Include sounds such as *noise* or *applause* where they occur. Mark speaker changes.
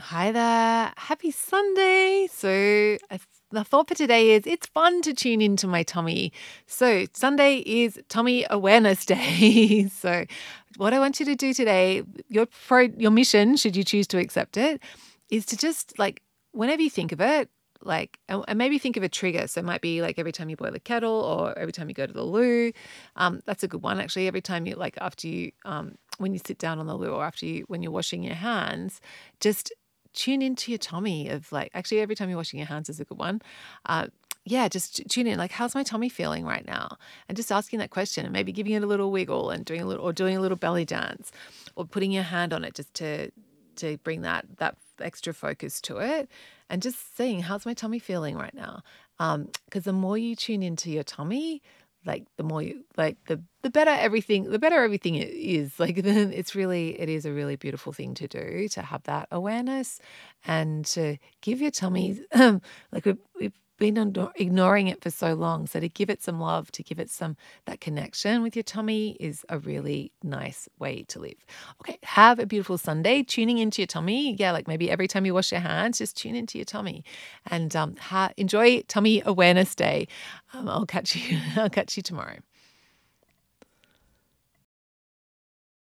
Speaker 1: Hi there. Happy Sunday. So, the thought for today is it's fun to tune into my tummy. So, Sunday is Tummy Awareness *laughs* Day. so, what I want you to do today, your pro, your mission, should you choose to accept it, is to just like whenever you think of it, like and maybe think of a trigger so it might be like every time you boil a kettle or every time you go to the loo um, that's a good one actually every time you like after you um, when you sit down on the loo or after you when you're washing your hands just tune into your tummy of like actually every time you're washing your hands is a good one. Uh, yeah just tune in like how's my tummy feeling right now? And just asking that question and maybe giving it a little wiggle and doing a little or doing a little belly dance or putting your hand on it just to to bring that that extra focus to it and just seeing how's my tummy feeling right now? Um, because um, the more you tune into your tummy like the more you like the the better everything the better everything is. *laughs* Like then it's really it is a really beautiful thing to do to have that awareness and to give your tummy *clears throat* like we've, we've been ignoring it for so long. So to give it some love, to give it some that connection with your tummy is a really nice way to live. Okay, have a beautiful Sunday. Tuning into your tummy, yeah, like maybe every time you wash your hands, just tune into your tummy, and um, ha- enjoy Tummy Awareness Day. Um, I'll catch you. *laughs* I'll catch you tomorrow.